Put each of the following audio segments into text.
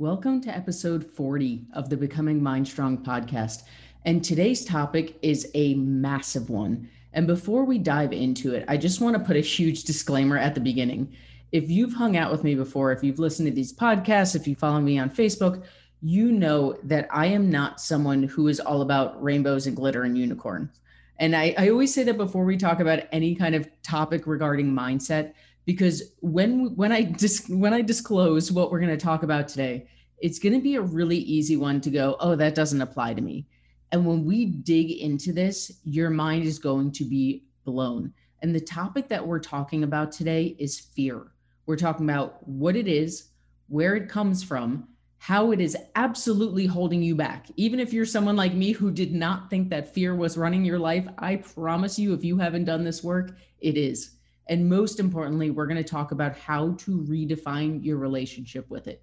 Welcome to episode 40 of the Becoming Mind Strong podcast. And today's topic is a massive one. And before we dive into it, I just want to put a huge disclaimer at the beginning. If you've hung out with me before, if you've listened to these podcasts, if you follow me on Facebook, you know that I am not someone who is all about rainbows and glitter and unicorns. And I, I always say that before we talk about any kind of topic regarding mindset, because when when I dis, when I disclose what we're going to talk about today, it's going to be a really easy one to go, oh, that doesn't apply to me. And when we dig into this, your mind is going to be blown. And the topic that we're talking about today is fear. We're talking about what it is, where it comes from, how it is absolutely holding you back. Even if you're someone like me who did not think that fear was running your life, I promise you, if you haven't done this work, it is. And most importantly, we're going to talk about how to redefine your relationship with it.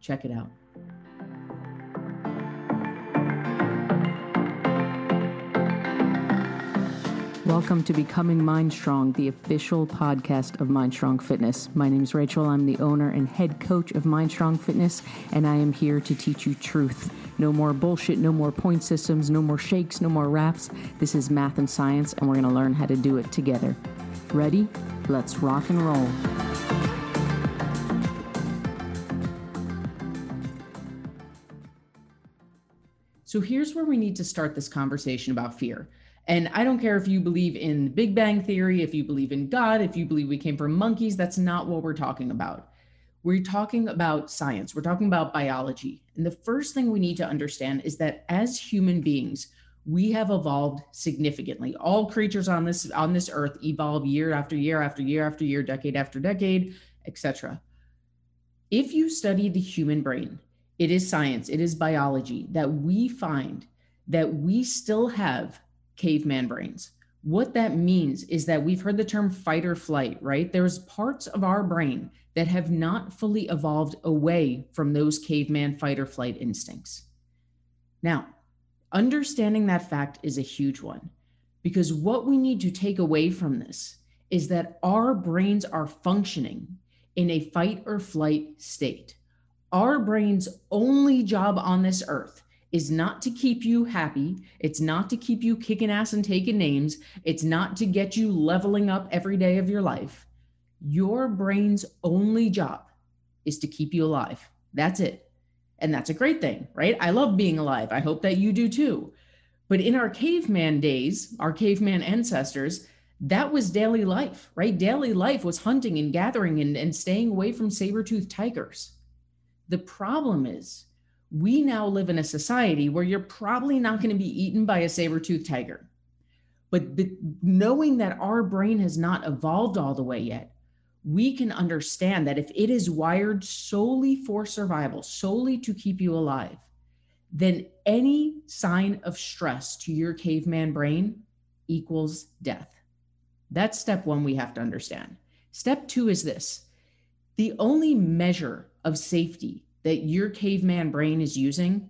Check it out. Welcome to Becoming Mind Strong, the official podcast of Mind Strong Fitness. My name is Rachel. I'm the owner and head coach of Mind Strong Fitness, and I am here to teach you truth. No more bullshit, no more point systems, no more shakes, no more wraps. This is math and science, and we're going to learn how to do it together. Ready? Let's rock and roll. So here's where we need to start this conversation about fear. And I don't care if you believe in the Big Bang Theory, if you believe in God, if you believe we came from monkeys, that's not what we're talking about. We're talking about science, we're talking about biology. And the first thing we need to understand is that as human beings, we have evolved significantly. All creatures on this on this earth evolve year after year after year after year, decade after decade, etc. If you study the human brain, it is science, it is biology that we find that we still have caveman brains. What that means is that we've heard the term fight or flight, right? There's parts of our brain that have not fully evolved away from those caveman fight or flight instincts. Now, Understanding that fact is a huge one because what we need to take away from this is that our brains are functioning in a fight or flight state. Our brain's only job on this earth is not to keep you happy. It's not to keep you kicking ass and taking names. It's not to get you leveling up every day of your life. Your brain's only job is to keep you alive. That's it. And that's a great thing, right? I love being alive. I hope that you do too. But in our caveman days, our caveman ancestors, that was daily life, right? Daily life was hunting and gathering and, and staying away from saber-toothed tigers. The problem is, we now live in a society where you're probably not going to be eaten by a saber-toothed tiger. But, but knowing that our brain has not evolved all the way yet, we can understand that if it is wired solely for survival, solely to keep you alive, then any sign of stress to your caveman brain equals death. That's step one we have to understand. Step two is this the only measure of safety that your caveman brain is using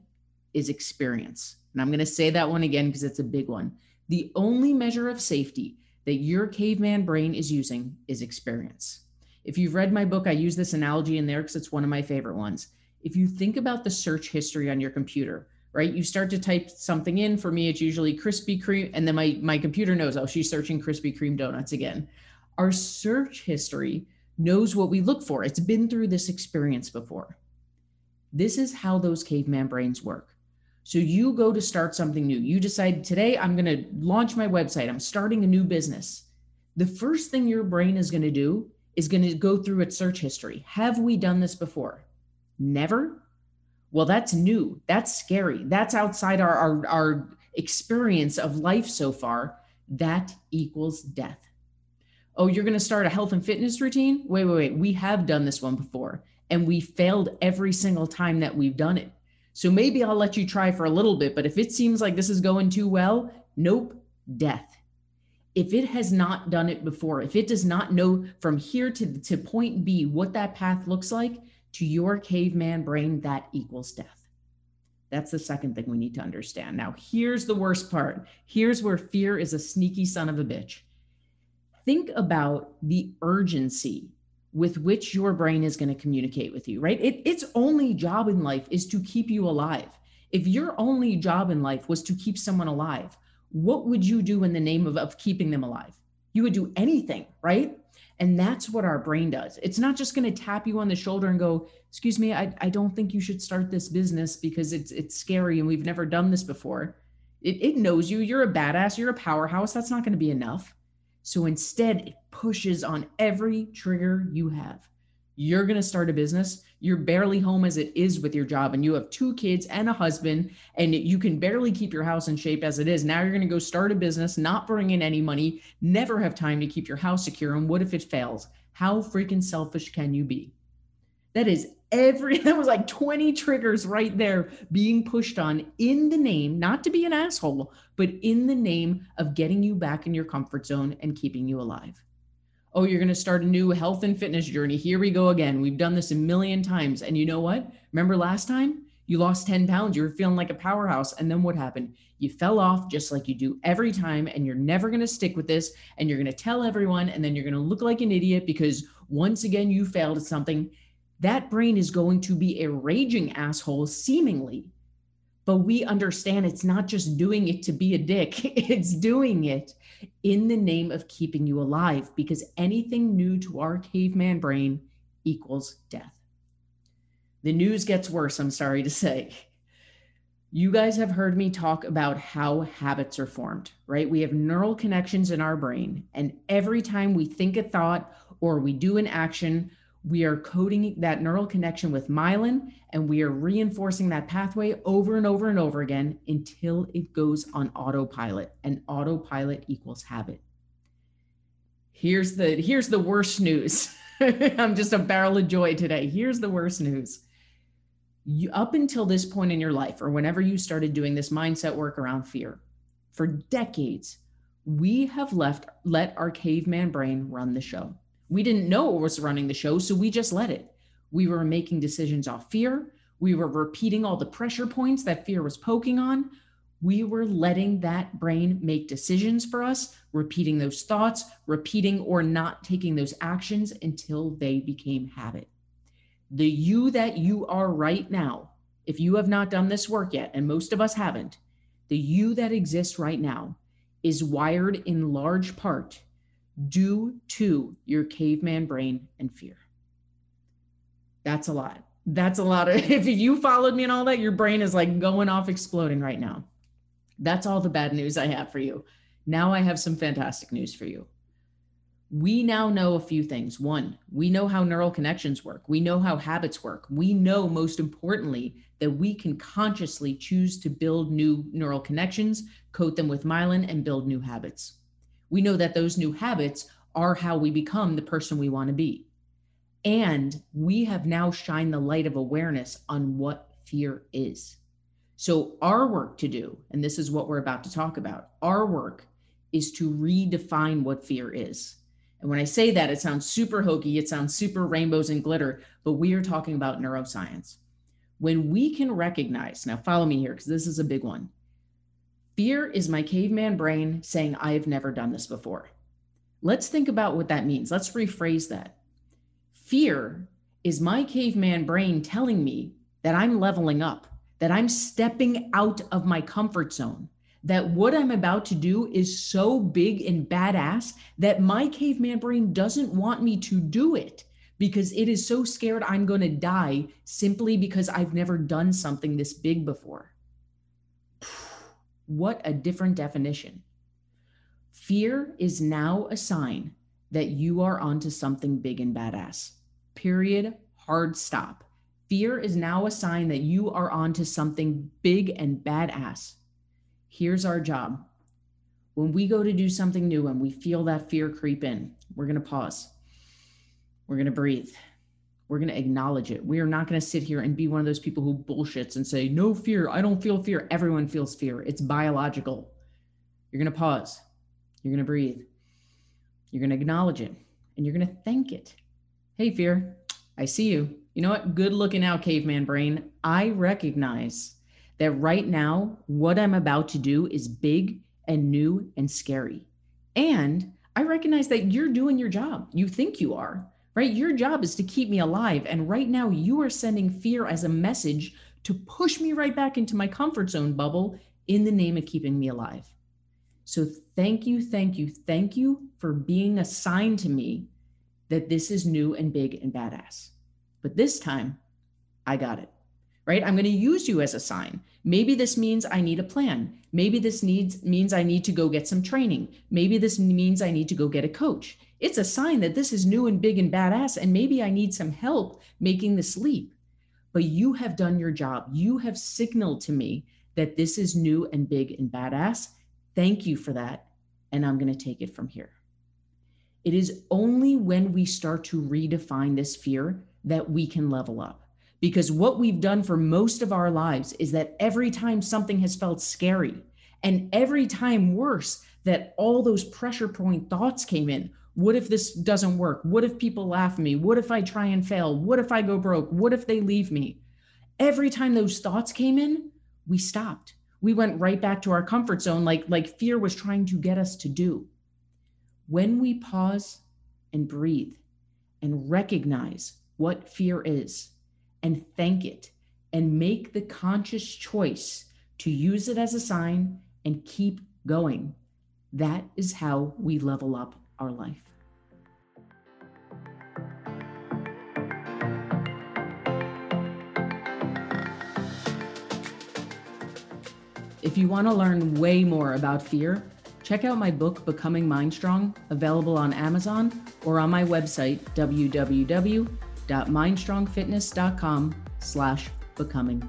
is experience. And I'm going to say that one again because it's a big one. The only measure of safety that your caveman brain is using is experience. If you've read my book, I use this analogy in there because it's one of my favorite ones. If you think about the search history on your computer, right? You start to type something in. For me, it's usually Krispy Kreme, and then my my computer knows, oh, she's searching Krispy Kreme donuts again. Our search history knows what we look for. It's been through this experience before. This is how those caveman brains work. So you go to start something new. You decide today I'm going to launch my website. I'm starting a new business. The first thing your brain is going to do is going to go through its search history. Have we done this before? Never? Well, that's new. That's scary. That's outside our, our, our experience of life so far. That equals death. Oh, you're going to start a health and fitness routine? Wait, wait, wait. We have done this one before and we failed every single time that we've done it. So maybe I'll let you try for a little bit, but if it seems like this is going too well, nope, death if it has not done it before, if it does not know from here to, to point B what that path looks like, to your caveman brain, that equals death. That's the second thing we need to understand. Now, here's the worst part. Here's where fear is a sneaky son of a bitch. Think about the urgency with which your brain is going to communicate with you, right? It, its only job in life is to keep you alive. If your only job in life was to keep someone alive, what would you do in the name of, of keeping them alive? You would do anything, right? And that's what our brain does. It's not just going to tap you on the shoulder and go, "Excuse me, I, I don't think you should start this business because it's it's scary and we've never done this before." It, it knows you. You're a badass. You're a powerhouse. That's not going to be enough. So instead, it pushes on every trigger you have. You're going to start a business. You're barely home as it is with your job, and you have two kids and a husband, and you can barely keep your house in shape as it is. Now you're going to go start a business, not bring in any money, never have time to keep your house secure. And what if it fails? How freaking selfish can you be? That is every, that was like 20 triggers right there being pushed on in the name, not to be an asshole, but in the name of getting you back in your comfort zone and keeping you alive oh, you're going to start a new health and fitness journey. Here we go again. We've done this a million times. And you know what? Remember last time? You lost 10 pounds. You were feeling like a powerhouse. And then what happened? You fell off just like you do every time. And you're never going to stick with this. And you're going to tell everyone. And then you're going to look like an idiot because once again, you failed at something. That brain is going to be a raging asshole, seemingly. But we understand it's not just doing it to be a dick, it's doing it in the name of keeping you alive because anything new to our caveman brain equals death. The news gets worse, I'm sorry to say. You guys have heard me talk about how habits are formed, right? We have neural connections in our brain, and every time we think a thought or we do an action, we are coding that neural connection with myelin and we are reinforcing that pathway over and over and over again until it goes on autopilot and autopilot equals habit. Here's the here's the worst news. I'm just a barrel of joy today. Here's the worst news. You, up until this point in your life or whenever you started doing this mindset work around fear for decades we have left let our caveman brain run the show we didn't know what was running the show, so we just let it. We were making decisions off fear. We were repeating all the pressure points that fear was poking on. We were letting that brain make decisions for us, repeating those thoughts, repeating or not taking those actions until they became habit. The you that you are right now, if you have not done this work yet, and most of us haven't, the you that exists right now is wired in large part due to your caveman brain and fear. That's a lot. That's a lot of, if you followed me and all that, your brain is like going off exploding right now. That's all the bad news I have for you. Now I have some fantastic news for you. We now know a few things. One, we know how neural connections work. We know how habits work. We know, most importantly, that we can consciously choose to build new neural connections, coat them with myelin, and build new habits we know that those new habits are how we become the person we want to be. And we have now shined the light of awareness on what fear is. So, our work to do, and this is what we're about to talk about, our work is to redefine what fear is. And when I say that, it sounds super hokey, it sounds super rainbows and glitter, but we are talking about neuroscience. When we can recognize, now follow me here, because this is a big one. Fear is my caveman brain saying, I have never done this before. Let's think about what that means. Let's rephrase that. Fear is my caveman brain telling me that I'm leveling up, that I'm stepping out of my comfort zone, that what I'm about to do is so big and badass that my caveman brain doesn't want me to do it because it is so scared I'm going to die simply because I've never done something this big before. What a different definition. Fear is now a sign that you are onto something big and badass. Period. Hard stop. Fear is now a sign that you are onto something big and badass. Here's our job. When we go to do something new and we feel that fear creep in, we're going to pause. We're going to breathe we're going to acknowledge it. We are not going to sit here and be one of those people who bullshits and say, no fear. I don't feel fear. Everyone feels fear. It's biological. You're going to pause. You're going to breathe. You're going to acknowledge it and you're going to thank it. Hey, fear, I see you. You know what? Good looking out, caveman brain. I recognize that right now, what I'm about to do is big and new and scary. And I recognize that you're doing your job. You think you are right? Your job is to keep me alive. And right now, you are sending fear as a message to push me right back into my comfort zone bubble in the name of keeping me alive. So thank you, thank you, thank you for being a sign to me that this is new and big and badass. But this time, I got it. Right? I'm going to use you as a sign. Maybe this means I need a plan. Maybe this needs means I need to go get some training. Maybe this means I need to go get a coach. It's a sign that this is new and big and badass and maybe I need some help making this leap. But you have done your job. You have signaled to me that this is new and big and badass. Thank you for that. And I'm going to take it from here. It is only when we start to redefine this fear that we can level up. Because what we've done for most of our lives is that every time something has felt scary, and every time worse, that all those pressure point thoughts came in. What if this doesn't work? What if people laugh at me? What if I try and fail? What if I go broke? What if they leave me? Every time those thoughts came in, we stopped. We went right back to our comfort zone, like, like fear was trying to get us to do. When we pause and breathe and recognize what fear is and thank it and make the conscious choice to use it as a sign and keep going, that is how we level up our life. If you want to learn way more about fear, Check out my book, Becoming Mind Strong, available on Amazon or on my website, www.mindstrongfitness.com slash becoming.